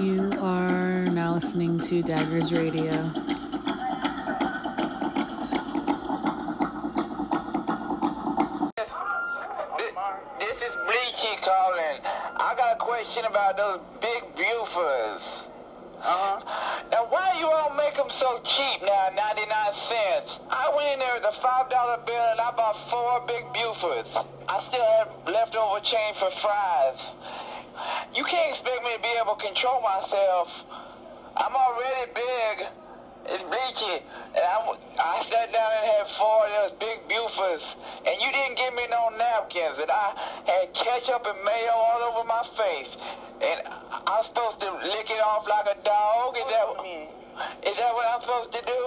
You are now listening to Daggers Radio. Control myself. I'm already big. It's bleachy. And I, I sat down and had four of those big Bufords. And you didn't give me no napkins. And I had ketchup and mayo all over my face. And I'm supposed to lick it off like a dog? Is that, is that what I'm supposed to do?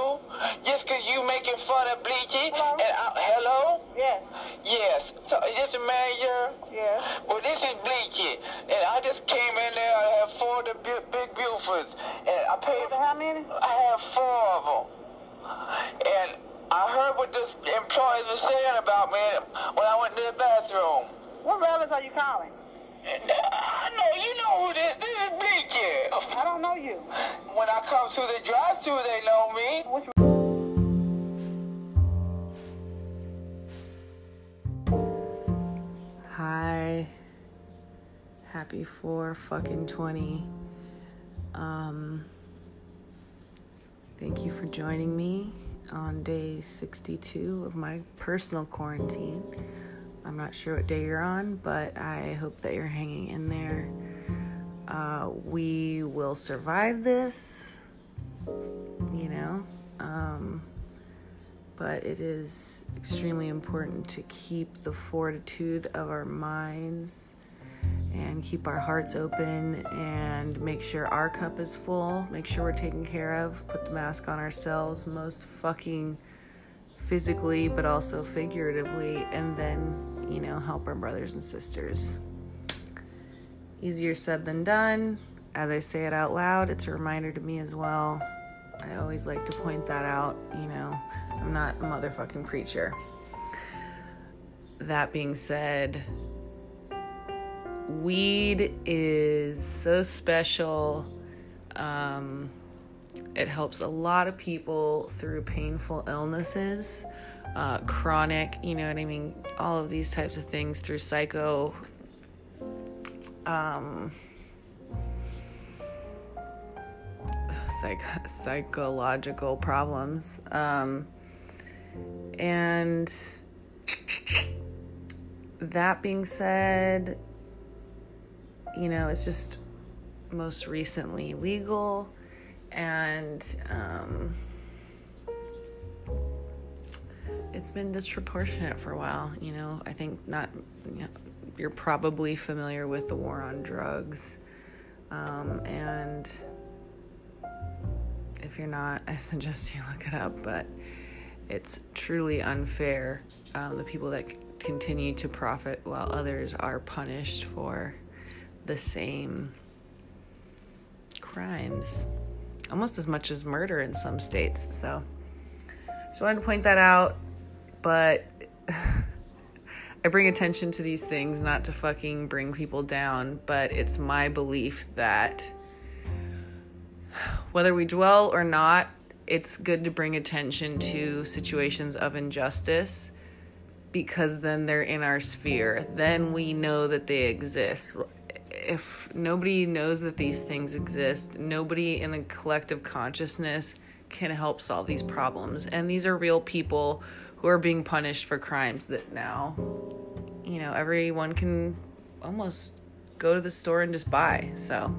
Just 'cause you making fun of bleachy? Hello? And I, hello? Yes. Yes. So is this the manager? Yes. Well, this is Bleachy, and I just came in there. I have four of the big, big Bufords, and I paid. How many? I have four of them, and I heard what the employees were saying about me when I went to the bathroom. What relatives are you calling? And I know you know who this. This is Bleachy. I don't know you. When I come to the drive-through, they know me. Which Hi. Happy 4 fucking 20. Um, thank you for joining me on day 62 of my personal quarantine. I'm not sure what day you're on, but I hope that you're hanging in there. Uh, we will survive this, you know. Um, but it is extremely important to keep the fortitude of our minds and keep our hearts open and make sure our cup is full, make sure we're taken care of, put the mask on ourselves, most fucking physically but also figuratively, and then, you know, help our brothers and sisters. Easier said than done. As I say it out loud, it's a reminder to me as well. I always like to point that out, you know. I'm not a motherfucking preacher. That being said, weed is so special. Um, it helps a lot of people through painful illnesses, uh, chronic, you know what I mean? All of these types of things through psycho. Um, psych- psychological problems. Um, and that being said, you know, it's just most recently legal and um, it's been disproportionate for a while. You know, I think not, you know, you're probably familiar with the war on drugs. Um, and if you're not, I suggest you look it up, but it's truly unfair. Um, the people that c- continue to profit while others are punished for the same crimes, almost as much as murder in some states. So, just wanted to point that out, but I bring attention to these things not to fucking bring people down, but it's my belief that whether we dwell or not, it's good to bring attention to situations of injustice because then they're in our sphere. Then we know that they exist. If nobody knows that these things exist, nobody in the collective consciousness can help solve these problems. And these are real people who are being punished for crimes that now, you know, everyone can almost go to the store and just buy. So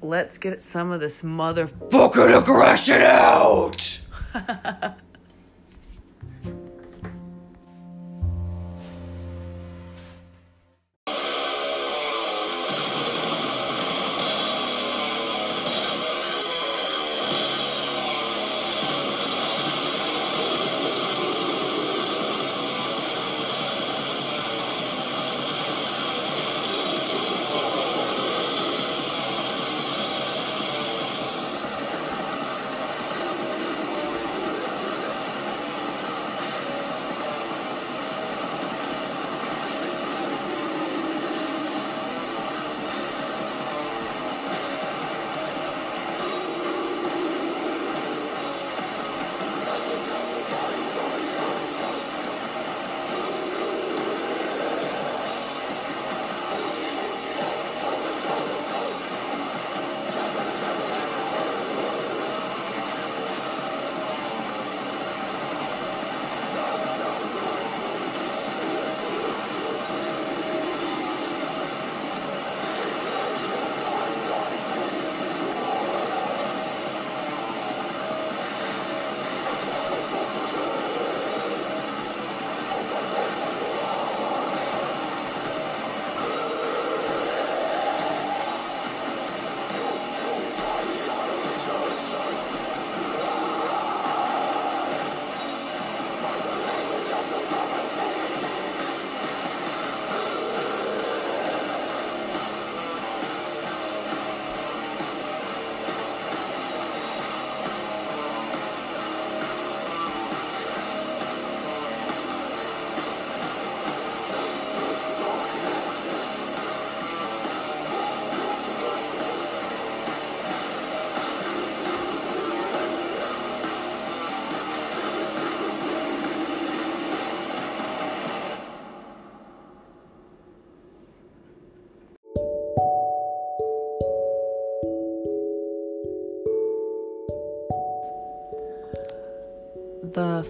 let's get some of this motherfucking aggression out.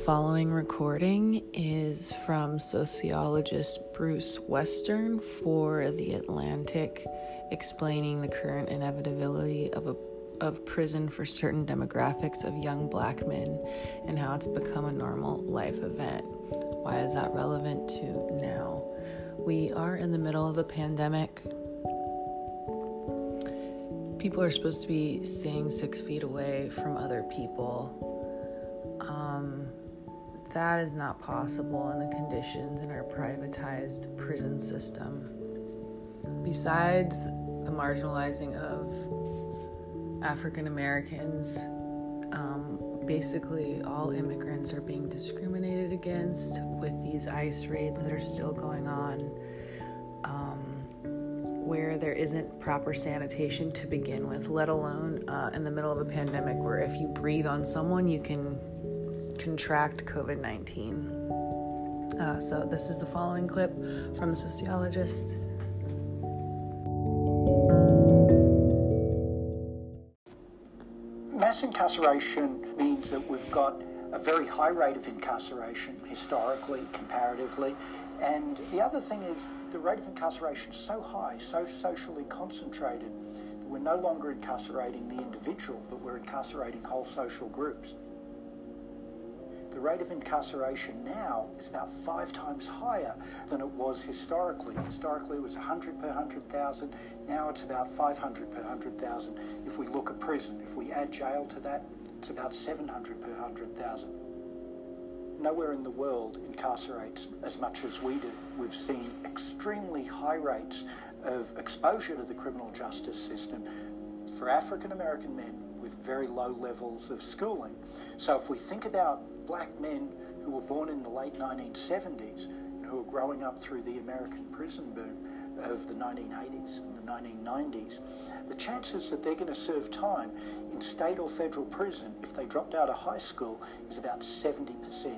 following recording is from sociologist Bruce Western for The Atlantic, explaining the current inevitability of a of prison for certain demographics of young black men and how it's become a normal life event. Why is that relevant to now? We are in the middle of a pandemic. People are supposed to be staying six feet away from other people. Um, that is not possible in the conditions in our privatized prison system. Besides the marginalizing of African Americans, um, basically all immigrants are being discriminated against with these ICE raids that are still going on, um, where there isn't proper sanitation to begin with, let alone uh, in the middle of a pandemic where if you breathe on someone, you can contract COVID 19. Uh, so, this is the following clip from a sociologist Mass incarceration means that we've got a very high rate of incarceration historically, comparatively. And the other thing is the rate of incarceration is so high, so socially concentrated, that we're no longer incarcerating the individual, but we're incarcerating whole social groups. The rate of incarceration now is about five times higher than it was historically. Historically, it was 100 per 100,000. Now it's about 500 per 100,000. If we look at prison, if we add jail to that, it's about 700 per 100,000. Nowhere in the world incarcerates as much as we do. We've seen extremely high rates of exposure to the criminal justice system for African American men with very low levels of schooling. So if we think about black men who were born in the late 1970s and who were growing up through the American prison boom of the 1980s and the 1990s, the chances that they're going to serve time in state or federal prison if they dropped out of high school is about 70%.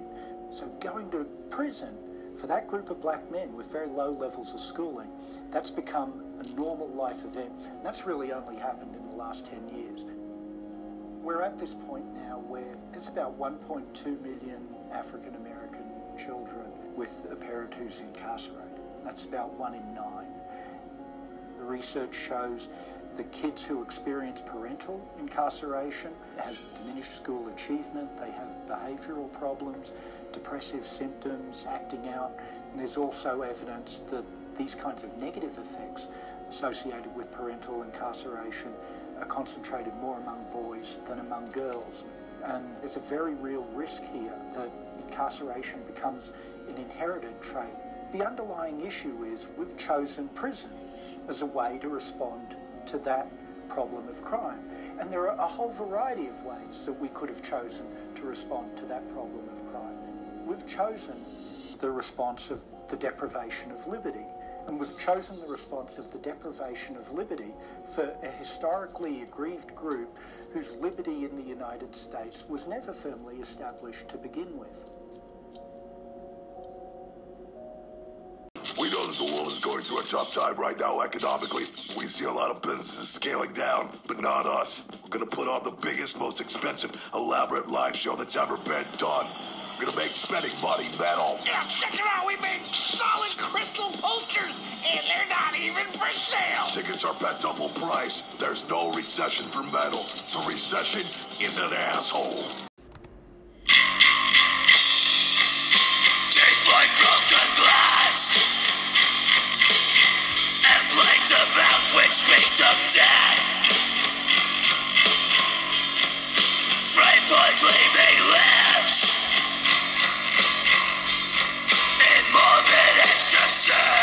So going to prison for that group of black men with very low levels of schooling, that's become a normal life event. And that's really only happened in the last 10 years. We're at this point now where there's about 1.2 million African American children with a parent who's incarcerated. That's about one in nine. The research shows the kids who experience parental incarceration have diminished school achievement, they have behavioural problems, depressive symptoms, acting out, and there's also evidence that these kinds of negative effects associated with parental incarceration are concentrated more among boys than among girls. And there's a very real risk here that incarceration becomes an inherited trait. The underlying issue is we've chosen prison as a way to respond to that problem of crime. And there are a whole variety of ways that we could have chosen to respond to that problem of crime. We've chosen the response of the deprivation of liberty. And we've chosen the response of the deprivation of liberty for a historically aggrieved group whose liberty in the United States was never firmly established to begin with. We know that the world is going through a tough time right now economically. We see a lot of businesses scaling down, but not us. We're gonna put on the biggest, most expensive, elaborate live show that's ever been done. Gonna make spending money metal. Yeah, check it out. We made solid crystal posters, and they're not even for sale. Tickets are bet double price. There's no recession for metal. The recession is an asshole. Taste like broken glass. And place ecstasy.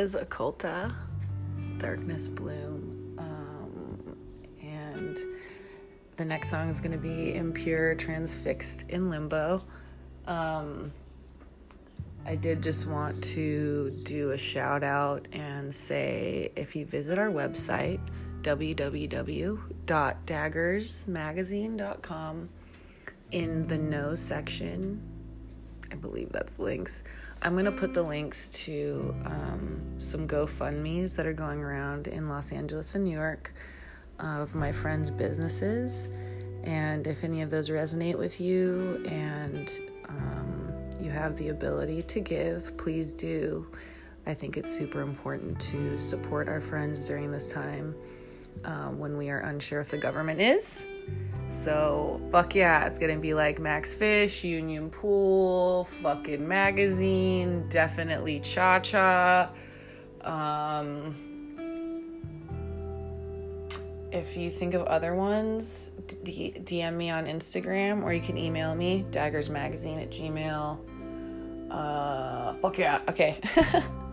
Was Occulta, Darkness Bloom. Um, and the next song is going to be Impure, Transfixed in Limbo. Um, I did just want to do a shout out and say if you visit our website, www.daggersmagazine.com, in the no section, I believe that's links. I'm going to put the links to um, some GoFundMe's that are going around in Los Angeles and New York of my friends' businesses. And if any of those resonate with you and um, you have the ability to give, please do. I think it's super important to support our friends during this time um, when we are unsure if the government is. So, fuck yeah, it's gonna be like Max Fish, Union Pool, fucking magazine, definitely Cha Cha. Um, if you think of other ones, d- DM me on Instagram or you can email me, daggersmagazine at gmail. Uh, fuck yeah, okay.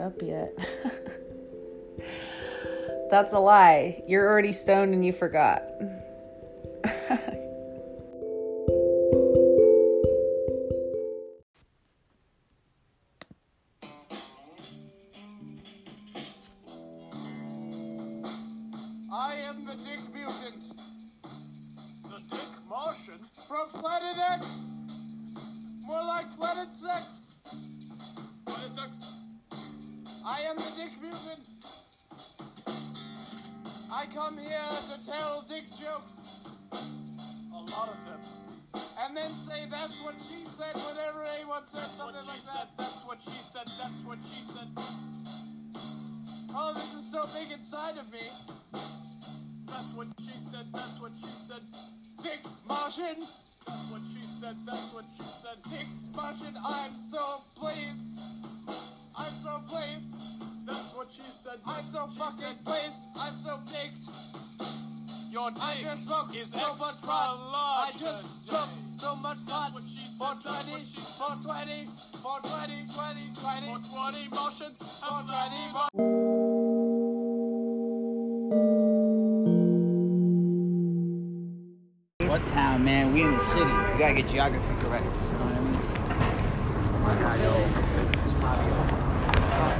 up yet, that's a lie. You're already stoned and you forgot. I am the Dick Mutant. The Dick Martian? From Planet X! More like Planet Sex! Dick Mutant. I come here to tell dick jokes. A lot of them. And then say that's what she said whenever anyone says something like that. That's what she said, that's what she said. Oh, this is so big inside of me. That's what she said, that's what she said. Dick Martian! That's what she said, that's what she said. Dick Martian, I'm so pleased. I'm so pleased. That's what she said. I'm so fucking pleased. I'm so baked. Your I just smoked is so much extra pot. I just today. smoked so much pot. what she For said, that's 20, what she for 20, for 20, 20, 20, For 20 motions, for 20, for What town, man? We in the city. We gotta get geography correct. You know what I mean? Oh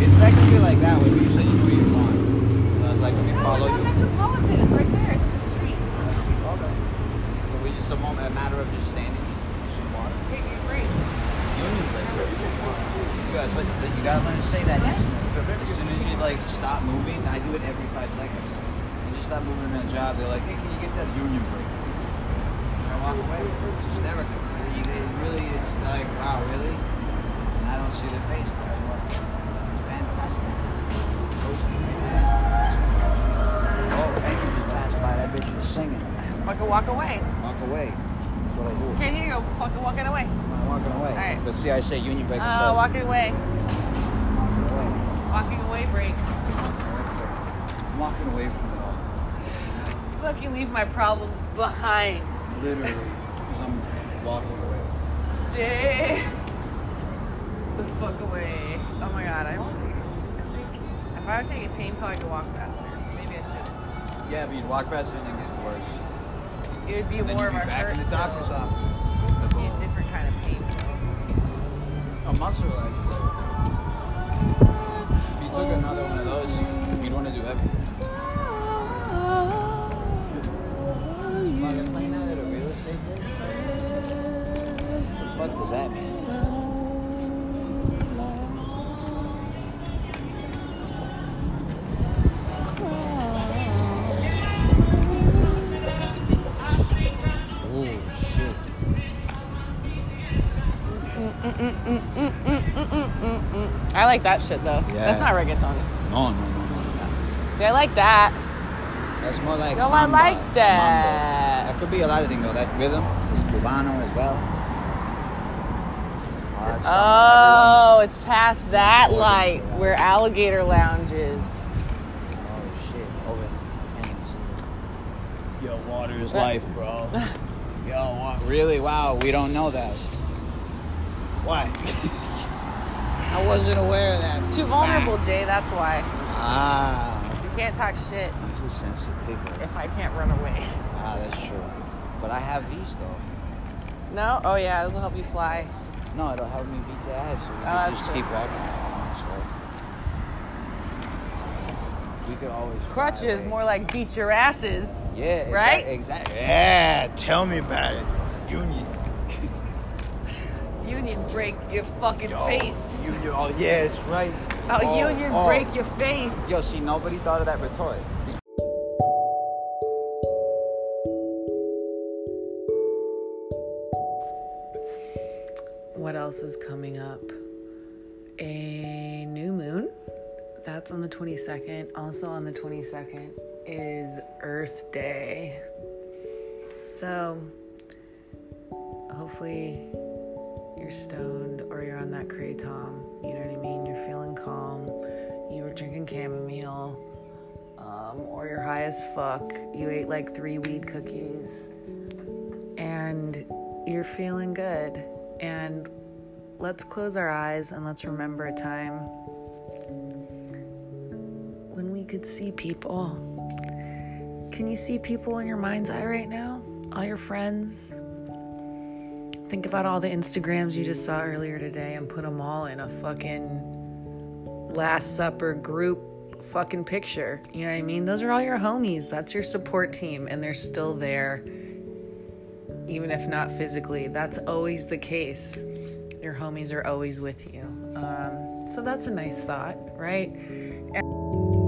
It's like to be like that when you say you know where you're going. So I was like, let me follow you. Metropolitan, it's right there. It's on the street. Okay. So we just a moment, a matter of just standing, some water. Take your break. Union break. You guys, like, you gotta learn to say that instantly. As soon as you like stop moving, I do it every five seconds. You just stop moving in a job, they're like, hey, can you get that union break? And I walk away. It's hysterical. You, it really is like, wow, really? And I don't see their face. but I walk. It's fantastic. Roasting fantastic. Oh, thank you. Just passed by. That bitch was singing. Fucking walk away. Walk away. That's what I do. Okay, here you go. Fucking walking away. I'm walking away. All right. But see, I say union break Uh, walking away. walking away. Walking away break. I'm walking away from it all. Fucking leave my problems behind. Literally. Because I'm walking away. Stay the fuck away. Oh my god, I take it. I think if I was taking a pain pill, I could walk faster. Maybe I should. Yeah, but you'd walk faster and then get worse. It would be And then more you'd of be a back hurt in the doctor's like that shit though. Yeah. That's not reggaeton. No, no, no, no, no. See, I like that. That's more like No, I samba, like mambo. that. That could be a lot of things though. That rhythm is Cubano as well. Oh, Oh, samba. it's past that light there. where alligator lounge is. Oh shit. Oh, Over. Cigarette. Yo, water is life, bro. Yo, what? Really? Wow, we don't know that. What? I wasn't aware of that. Too vulnerable. Jay. That's why. Ah, You can't talk shit I'm too sensitive. if I can't run away. Ah, that's true. But I have these though. No? Oh yeah, this will help you fly. No, it'll help me beat your ass. So we Oh, just true. keep walking. So we could always Crutches, more like beat your asses. Yeah. right? Exactly. Yeah. Tell me about it. Union. Union break your fucking Yo, face. Union. Oh yeah, it's right. Oh, Oh, union oh. break your face. Yo, see, nobody thought of that retort. What else is coming up? A new moon. That's on the 22nd. Also on the 22nd is Earth Day. So hopefully you're stoned or you're on that kratom. You know what I mean? You're feeling calm. You were drinking chamomile. Um, or you're high as fuck. You ate like three weed cookies. And you're feeling good. And let's close our eyes and let's remember a time when we could see people. Can you see people in your mind's eye right now? All your friends? Think about all the Instagrams you just saw earlier today and put them all in a fucking Last Supper group fucking picture. You know what I mean? Those are all your homies. That's your support team, and they're still there even if not physically. That's always the case. Your homies are always with you. Um, so that's a nice thought, right? down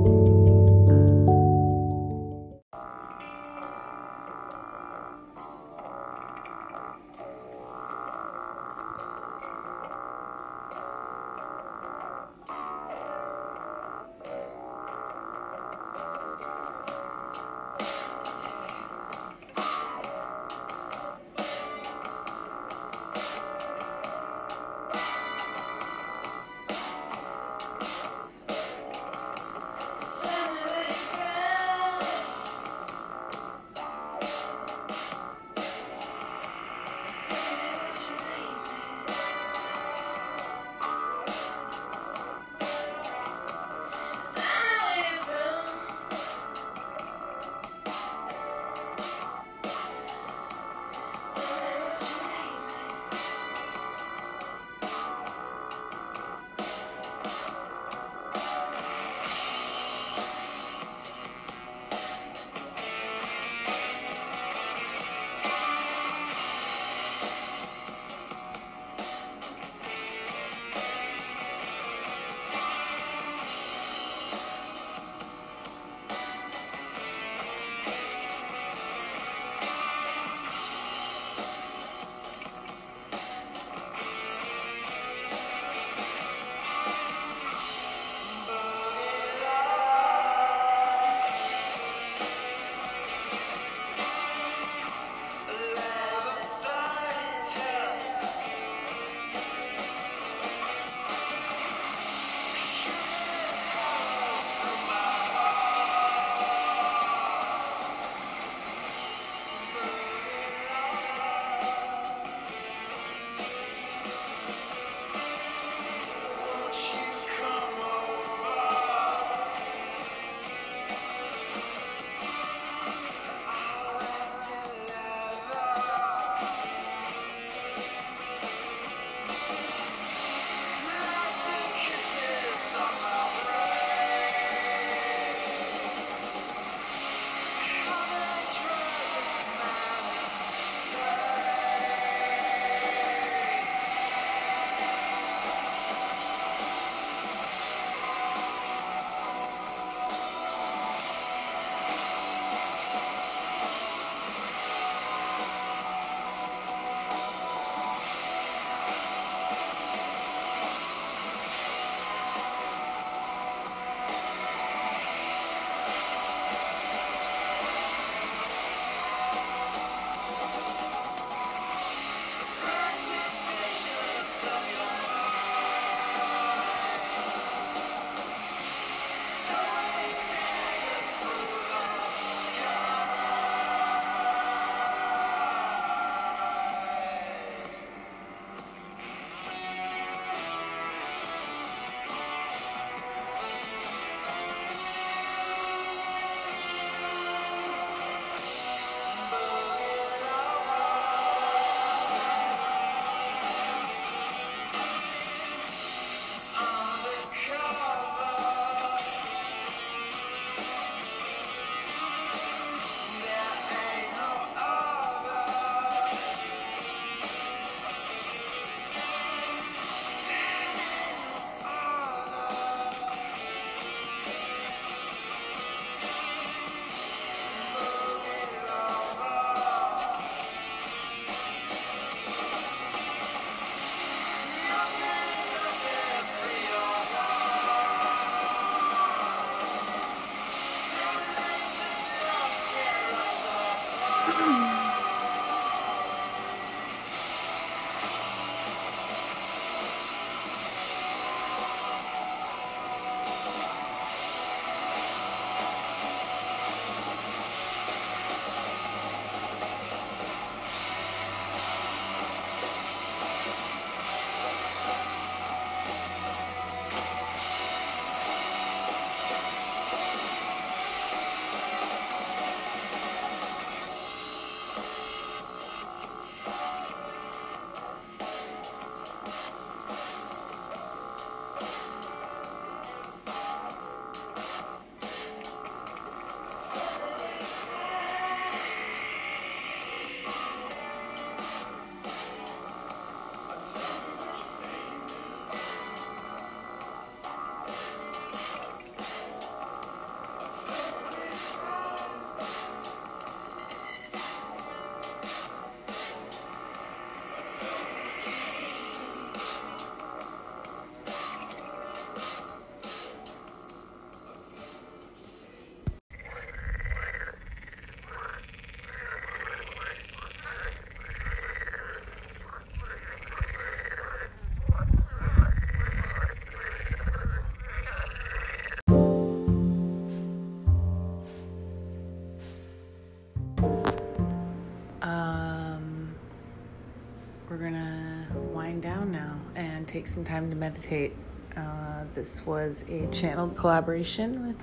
take some time to meditate. Uh, this was a channeled collaboration with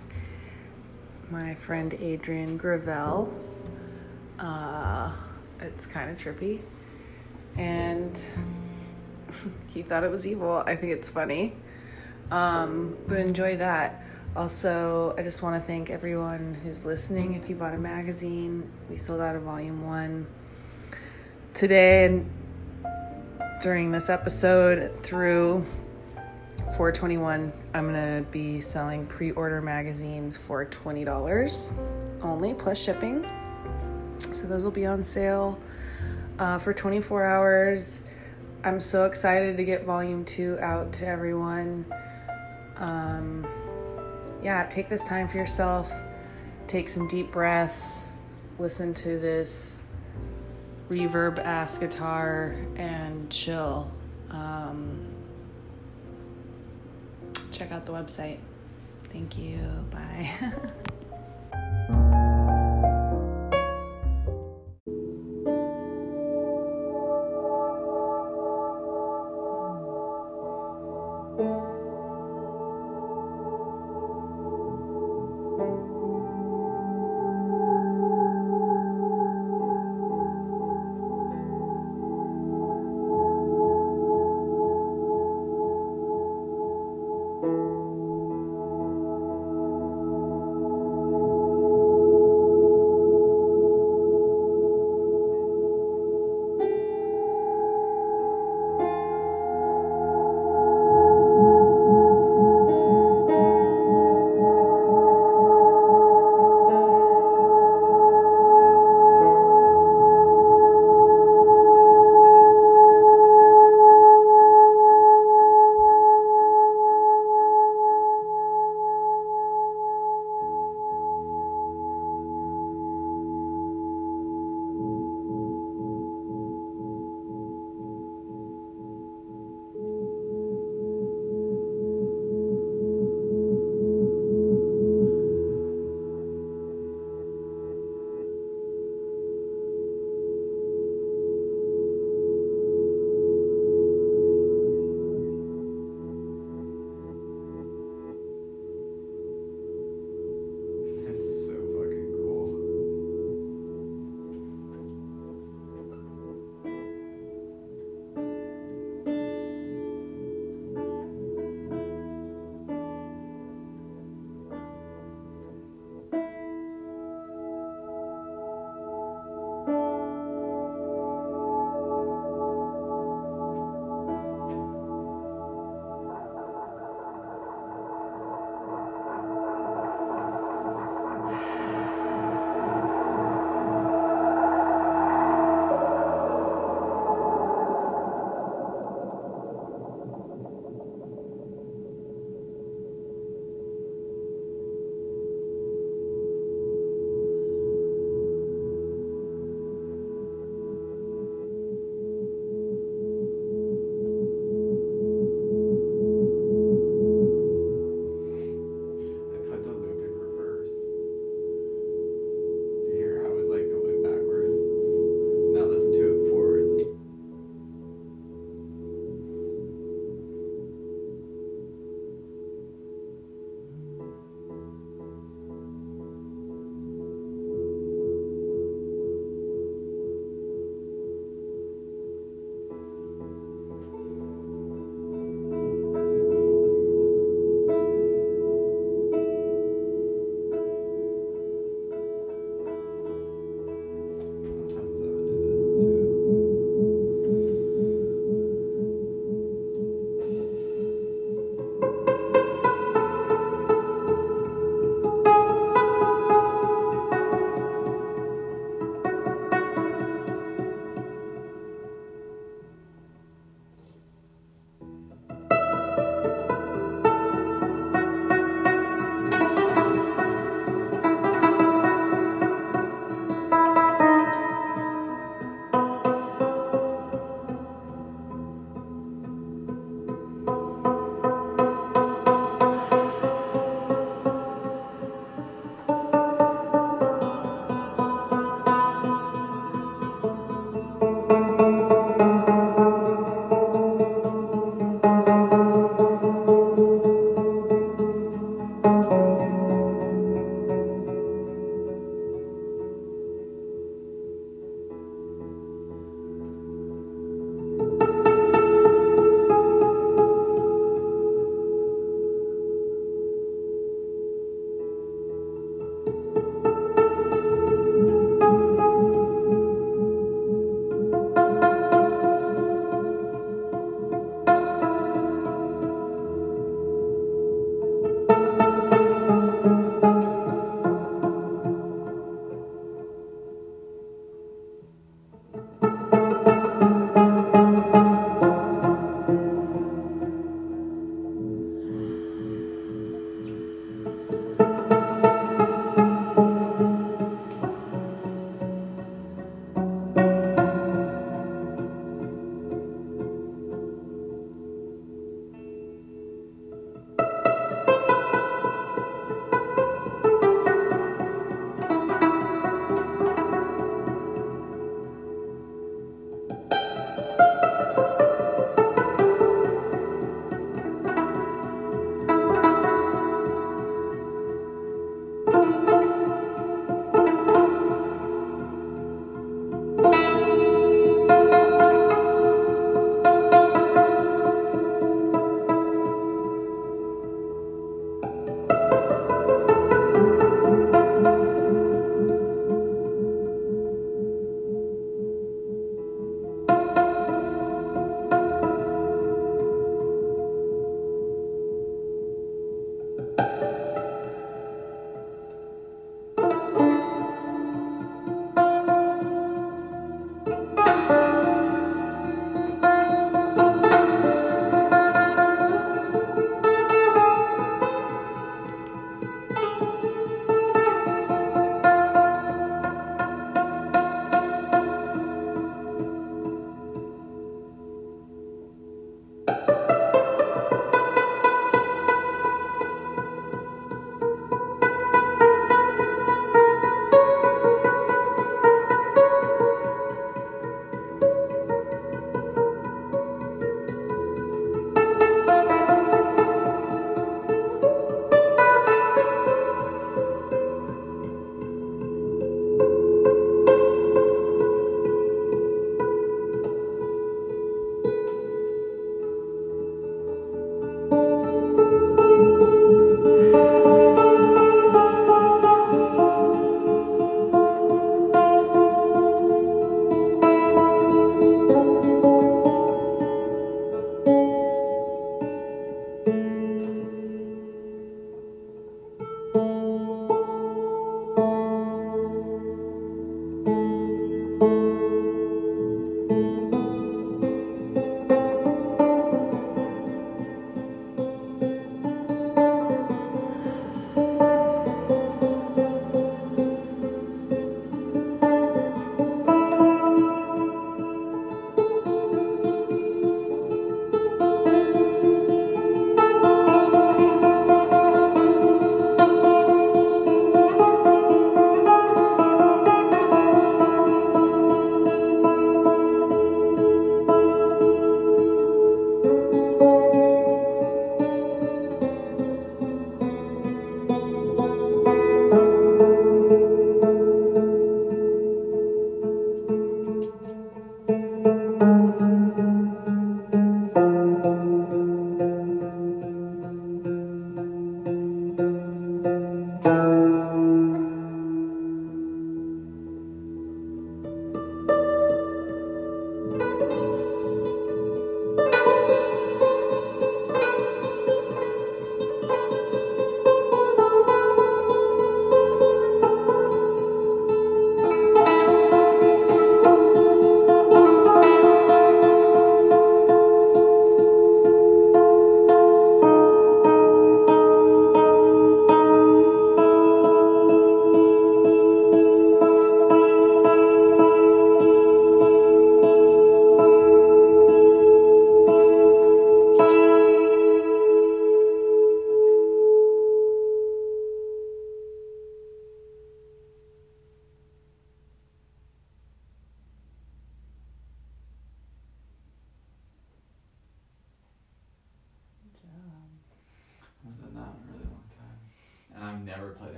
my friend Adrian Gravel. Uh, it's kind of trippy. And he thought it was evil. I think it's funny. Um, but enjoy that. Also, I just want to thank everyone who's listening. If you bought a magazine, we sold out of volume one today and during this episode through 421 i'm going to be selling pre-order magazines for $20 only plus shipping. So those will be on sale uh, for 24 hours. I'm so excited to get volume 2 out to everyone. Um, yeah take this time for yourself. Take some deep breaths. Listen to this reverb ass guitar and chill. Um, check out the website. Thank you. Bye.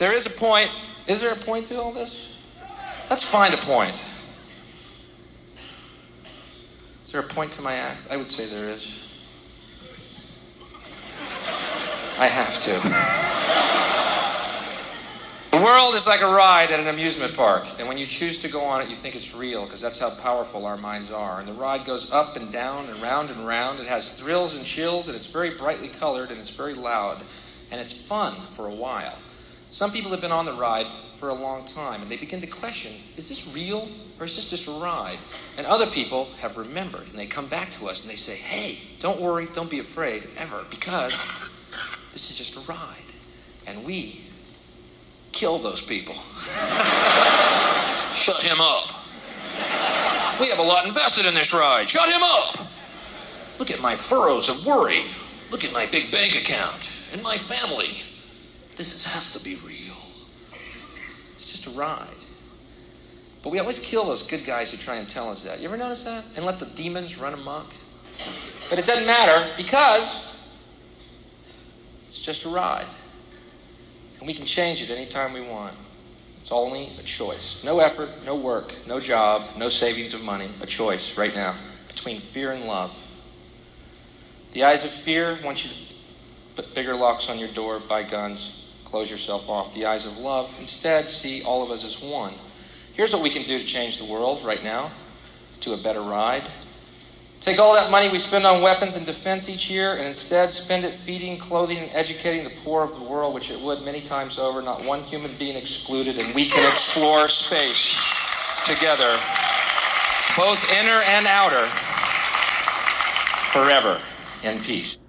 There is a point. Is there a point to all this? Let's find a point. Is there a point to my act? I would say there is. I have to. The world is like a ride at an amusement park, and when you choose to go on it, you think it's real because that's how powerful our minds are. And the ride goes up and down and round and round. It has thrills and chills, and it's very brightly colored and it's very loud, and it's fun for a while. Some people have been on the ride for a long time, and they begin to question is this real or is this just a ride? And other people have remembered, and they come back to us and they say, hey, don't worry, don't be afraid ever, because this is just a ride. And we kill those people. Shut him up. We have a lot invested in this ride. Shut him up. Look at my furrows of worry. Look at my big bank account and my family. This is, has to be real. It's just a ride. But we always kill those good guys who try and tell us that. You ever notice that? And let the demons run amok? But it doesn't matter because it's just a ride. And we can change it anytime we want. It's only a choice. No effort, no work, no job, no savings of money. A choice right now between fear and love. The eyes of fear want you to put bigger locks on your door, buy guns, close yourself off. The eyes of love instead see all of us as one. Here's what we can do to change the world right now to a better ride. Take all that money we spend on weapons and defense each year and instead spend it feeding, clothing, and educating the poor of the world, which it would many times over, not one human being excluded, and we can explore space together, both inner and outer, forever in peace.